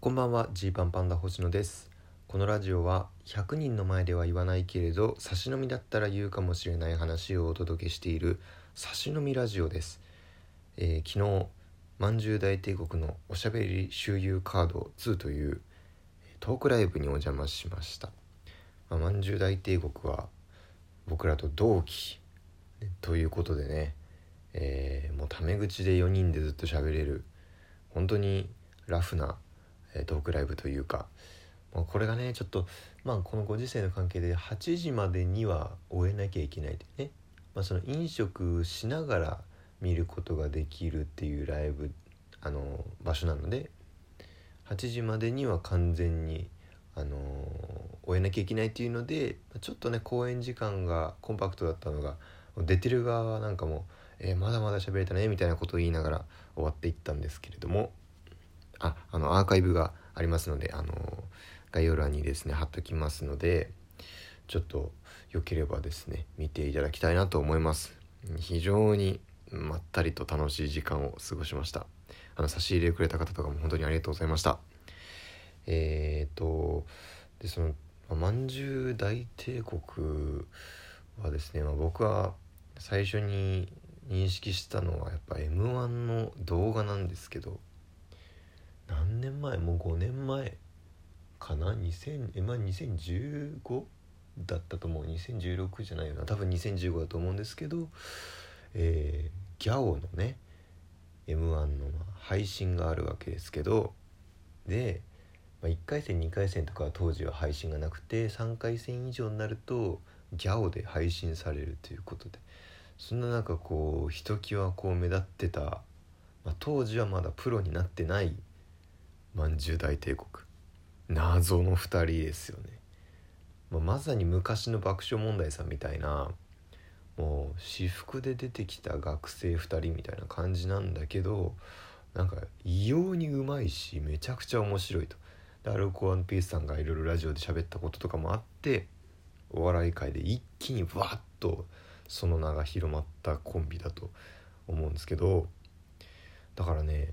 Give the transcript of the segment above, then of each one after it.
こんばんはジーパンパンダ星野です。このラジオは100人の前では言わないけれど差し飲みだったら言うかもしれない話をお届けしている差し飲みラジオです、えー昨日まんじゅう大帝国のおしゃべり周遊カード2というトークライブにお邪魔しました。まあまんじゅう大帝国は僕らと同期ということでね、えーもうタメ口で4人でずっと喋れる本当にラフな、えトークライブというか、まあ、これがねちょっとまあこのご時世の関係で8時までには終えなきゃいけないでね、まあ、その飲食しながら見ることができるっていうライブあの場所なので8時までには完全にあの終えなきゃいけないっていうのでちょっとね公演時間がコンパクトだったのが出てる側はなんかも、えーまだまだ喋れたねみたいなことを言いながら終わっていったんですけれども。ああのアーカイブがありますのであの概要欄にですね貼っときますのでちょっとよければですね見ていただきたいなと思います。非常にまったりと楽しい時間を過ごしました。あの差し入れくれた方とかも本当にありがとうございました。えー、とでそのまんじゅう大帝国はですね、まあ、僕は最初に認識したのはやっぱ m 1の動画なんですけど年前もう5年前かな？2000えまあ2015だったと思う。2016じゃないよな。多分2015だと思うんですけどえー、ギャオのね m 1の配信があるわけですけどで、まあ、1回戦2回戦とかは当時は配信がなくて3回戦以上になるとギャオで配信されるということで。そんな中こうひときわこう目立ってた、まあ、当時はまだプロになってないまんじゅう大帝国。謎の2人ですよね、まあ、まさに昔の爆笑問題さんみたいなもう私服で出てきた学生2人みたいな感じなんだけどなんか異様にうまいしめちゃくちゃ面白いと。でアルコピースさんがいろいろラジオで喋ったこととかもあってお笑い界で一気にわっとその名が広まったコンビだと思うんですけどだからね、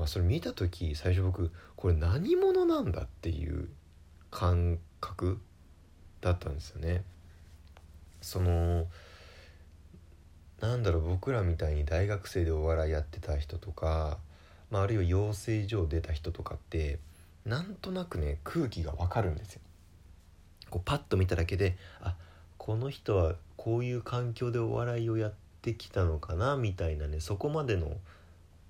まあ、それ見た時最初僕これ何者なんだっていう感覚だったんですよね。そのなんだろう僕らみたいに大学生でお笑いやってた人とか、まあ、あるいは養成所を出た人とかってなんとなくね空気がわかるんですよ。こうパッと見ただけであこの人はこういう環境でお笑いをやってきたのかなみたいなねそこまでの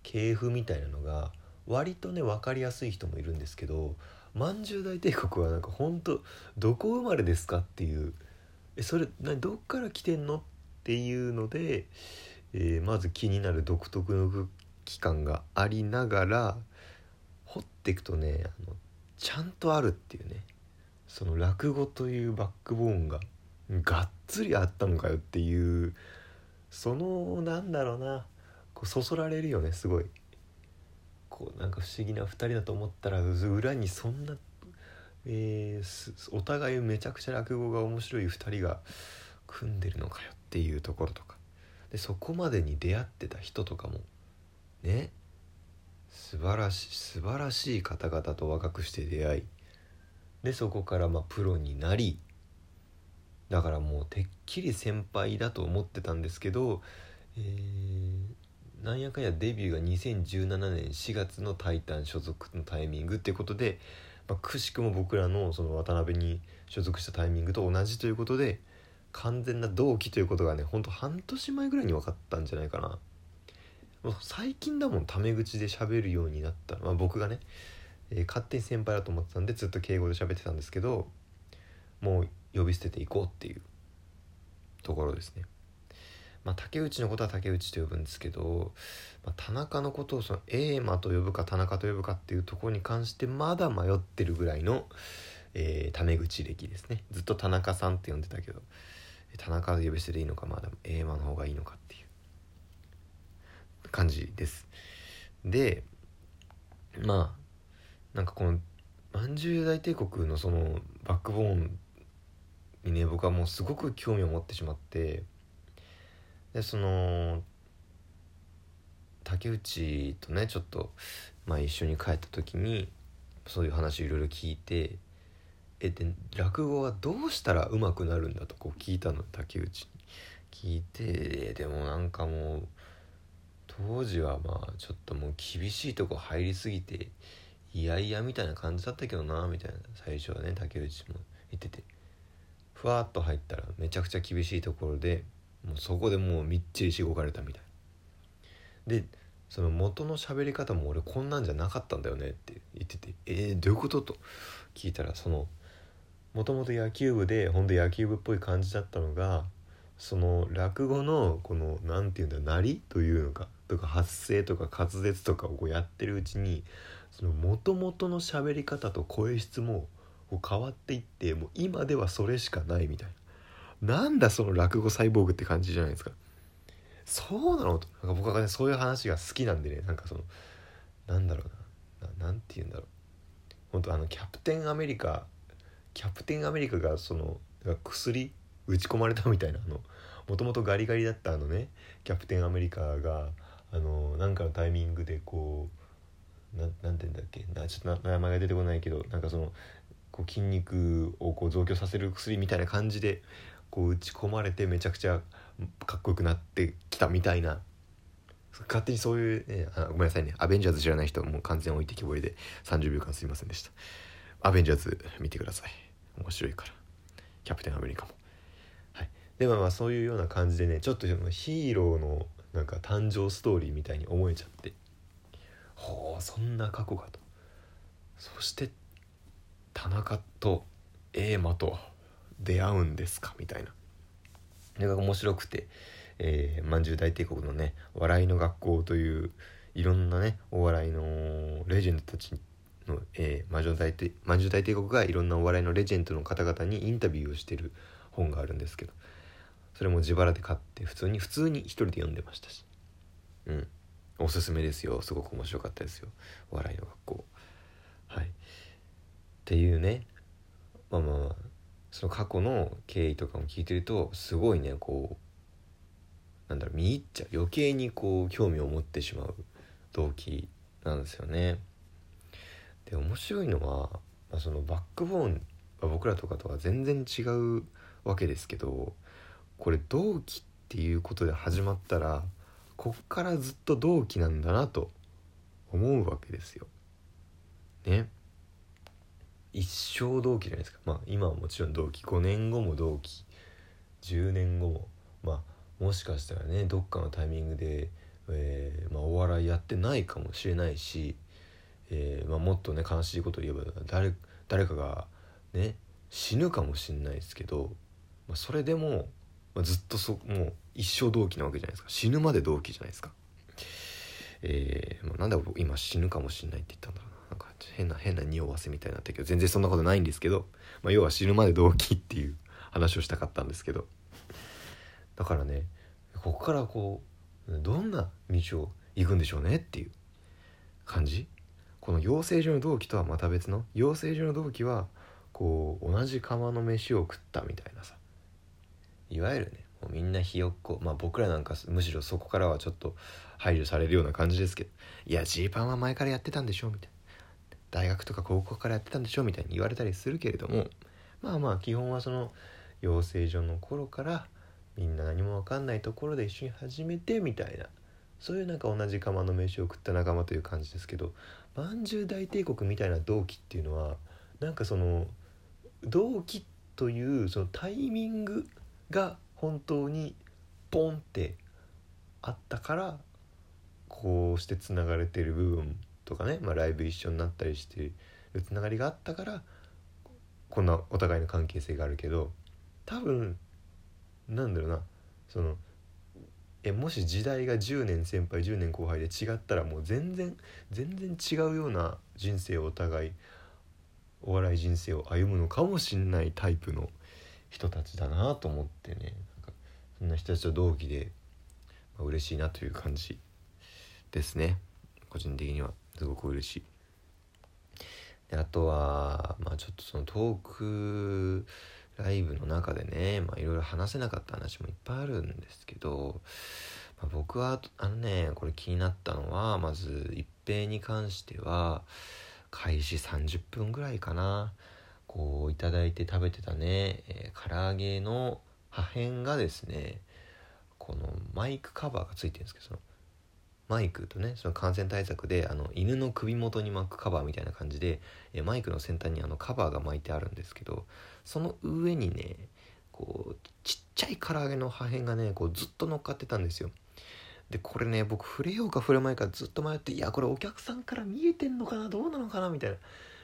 系譜みたいなのが割とね分かりやすい人もいるんですけどまんじゅう大帝国はなんかほんとどこ生まれですかっていうえそれなどっから来てんのっていうので、えーまず気になる独特の空気感がありながら掘っていくとねあのちゃんとあるっていうねその落語というバックボーンががっつりあったのかよっていうそのなんだろうなこうそそられるよねすごい。こうなんか不思議な2人だと思ったら裏にそんな、えーお互いめちゃくちゃ落語が面白い2人が組んでるのかよっていうところとか。でそこまでに出会ってた人とかもね素晴らしい素晴らしい方々と若くして出会い。でそこからまあプロになりだからもうてっきり先輩だと思ってたんですけど、えーなんやかんやデビューが2017年4月の「タイタン」所属のタイミングっていうことで、まあ、くしくも僕らのその渡辺に所属したタイミングと同じということで完全な同期ということがねほんと半年前ぐらいに分かったんじゃないかな。最近だもんタメ口で喋るようになった、まあ、僕がね、えー勝手に先輩だと思ってたんでずっと敬語で喋ってたんですけどもう呼び捨てていこうっていうところですね。まあ、竹内のことは竹内と呼ぶんですけど、まあ、田中のことをそのエーマと呼ぶか田中と呼ぶかっていうところに関してまだ迷ってるぐらいの、えータメ口歴ですね。ずっと田中さんって呼んでたけど田中で呼び捨てでいいのかまだエーマの方がいいのかっていう感じです。でまあなんかこのまんじゅう大帝国のそのバックボーンにね僕はもうすごく興味を持ってしまってでその竹内とねちょっと、まあ、一緒に帰った時にそういう話いろいろ聞いてえで落語はどうしたら上手くなるんだとこう聞いたの竹内に。聞いてでもなんかもう当時はまあちょっともう厳しいとこ入りすぎていやいやみたいな感じだったけどなみたいな。最初はね竹内も言ってて。ふわっと入ったらめちゃくちゃ厳しいところでもうそこでもうみっちりしごかれたみたいでその元の喋り方も俺こんなんじゃなかったんだよねって言ってて「えー、どういうこと?」と聞いたらそのもともと野球部でほんと野球部っぽい感じだったのがその落語のこの何て言うんだ鳴りというのかとか発声とか滑舌とかをこうやってるうちにその元々の喋り方と声質も変わっていってもう今ではそれしかないみたいななんだその落語サイボーグって感じじゃないですか。そうなの？となんか僕はねそういう話が好きなんでねなんかそのなんだろうな。何て言うんだろう。本当あのキャプテンアメリカキャプテンアメリカがその薬打ち込まれたみたいなあのもともとガリガリだったあのねキャプテンアメリカがあのなんかのタイミングでこうななんて言うんだっけ？なちょっと名前が出てこないけどなんかそのこう筋肉をこう増強させる薬みたいな感じでこう打ち込まれてめちゃくちゃかっこよくなってきたみたいな。勝手にそういう、ね、あごめんなさいね。アベンジャーズ知らない人もう完全置いてきぼりで30秒間すいませんでした。アベンジャーズ見てください。面白いから。キャプテンアメリカも。はい。でもまあそういうような感じでねちょっとヒーローのなんか誕生ストーリーみたいに思えちゃって。ほうそんな過去かと。そして田中とエーマと。出会うんですか？みたいな。それが面白くてえー、まんじゅう大帝国のね「笑いの学校」といういろんなねお笑いのレジェンドたちの、え、魔女大帝まんじゅう大帝国がいろんなお笑いのレジェンドの方々にインタビューをしてる本があるんですけどそれも自腹で買って普通に普通に一人で読んでましたし。うん。おすすめですよ。すごく面白かったですよ。笑いの学校。はい。っていうね。まあまあまあ。その過去の経緯とかも聞いてるとすごいねこうなんだろう見入っちゃう余計にこう興味を持ってしまう動機なんですよね。で面白いのは、まあ、そのバックボーンは僕らとかとは全然違うわけですけどこれ同期っていうことで始まったらこっからずっと同期なんだなと思うわけですよ。ね。一生同期じゃないですか。まあ今はもちろん同期。5年後も同期。10年後も。まあもしかしたらねどっかのタイミングで、えー、まあ、お笑いやってないかもしれないし、えー、まあ、もっとね悲しいことを言えば誰誰かがね死ぬかもしれないですけど、まあ、それでも、まずっとそもう一生同期なわけじゃないですか。死ぬまで同期じゃないですか。えーまあ、なんで今死ぬかもしれないって言ったんだろう。変な変な匂わせみたいになったけど全然そんなことないんですけど、まあ、要は死ぬまで同期っていう話をしたかったんですけど。だからねここからこうどんな道を行くんでしょうねっていう感じ。この養成所の同期とはまた別の養成所の同期はこう同じ釜の飯を食ったみたいなさ。いわゆるねもうみんなひよっこ。まあ僕らなんかむしろそこからはちょっと排除されるような感じですけど。いやジーパンは前からやってたんでしょみたいな。大学とか高校からやってたんでしょみたいに言われたりするけれどもまあまあ基本はその養成所の頃からみんな何も分かんないところで一緒に始めてみたいなそういうなんか同じ釜の飯を食った仲間という感じですけどまんじゅう大帝国みたいな同期っていうのはなんかその同期というそのタイミングが本当にポンってあったからこうしてつながれてる部分とかね、まあ、ライブ一緒になったりしてるつながりがあったからこんなお互いの関係性があるけど多分なんだろうなそのえもし時代が10年先輩10年後輩で違ったらもう全然全然違うような人生をお互いお笑い人生を歩むのかもしんないタイプの人たちだなと思ってね。なんかそんな人たちと同期で、まあ、嬉しいなという感じですね。個人的には。すごく嬉しい。であとはまあちょっとそのトークライブの中でねまあいろいろ話せなかった話もいっぱいあるんですけど、まあ、僕はあのねこれ気になったのはまず一平に関しては開始30分ぐらいかなこういただいて食べてたね、えー、唐揚げの破片がですねこのマイクカバーがついてるんですけどそのマイクとねその感染対策であの犬の首元に巻くカバーみたいな感じで、えマイクの先端にあのカバーが巻いてあるんですけどその上にねこうちっちゃい唐揚げの破片がねこうずっと乗っかってたんですよ。でこれね僕触れようか触れまいかずっと迷っていやこれお客さんから見えてんのかなどうなのかなみたいな。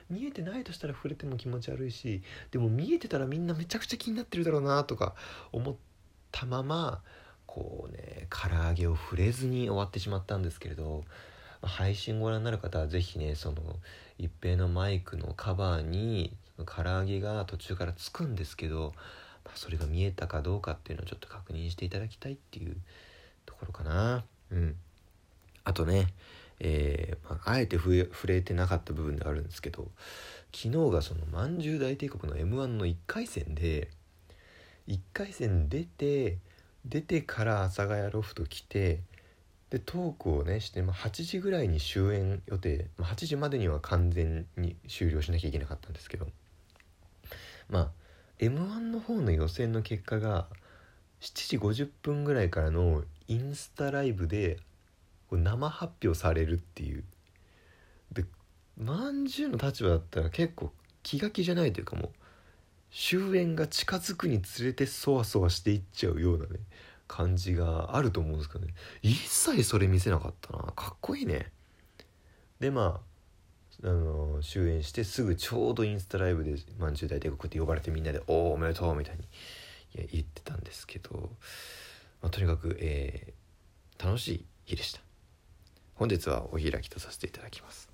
見えてないとしたら触れても気持ち悪いしでも見えてたらみんなめちゃくちゃ気になってるだろうなとか思ったままこうね唐揚げを触れずに終わってしまったんですけれど配信ご覧になる方は是非ねその一平のマイクのカバーに唐揚げが途中からつくんですけど、まあ、それが見えたかどうかっていうのをちょっと確認していただきたいっていうところかな。うん。あとねえー、まあ、あえて触れてなかった部分であるんですけど昨日がそのまんじゅう大帝国の m 1の1回戦で1回戦出て出てから阿佐ヶ谷ロフト来てでトークをねして、まあ、8時ぐらいに終演予定、まあ、8時までには完全に終了しなきゃいけなかったんですけど。まあ m 1の方の予選の結果が7時50分ぐらいからのインスタライブで生発表されるっていう。でまんじゅうの立場だったら結構気が気じゃないというかもう終焉が近づくにつれてそわそわしていっちゃうようなね感じがあると思うんですけどね。一切それ見せなかったな。かっこいいね。でまああの終演してすぐちょうどインスタライブで「まんじゅう大帝国」って呼ばれてみんなで「おおおめでとう」みたいにいや言ってたんですけど、まあ、とにかく、えー、楽しい日でした。本日はお開きとさせていただきます。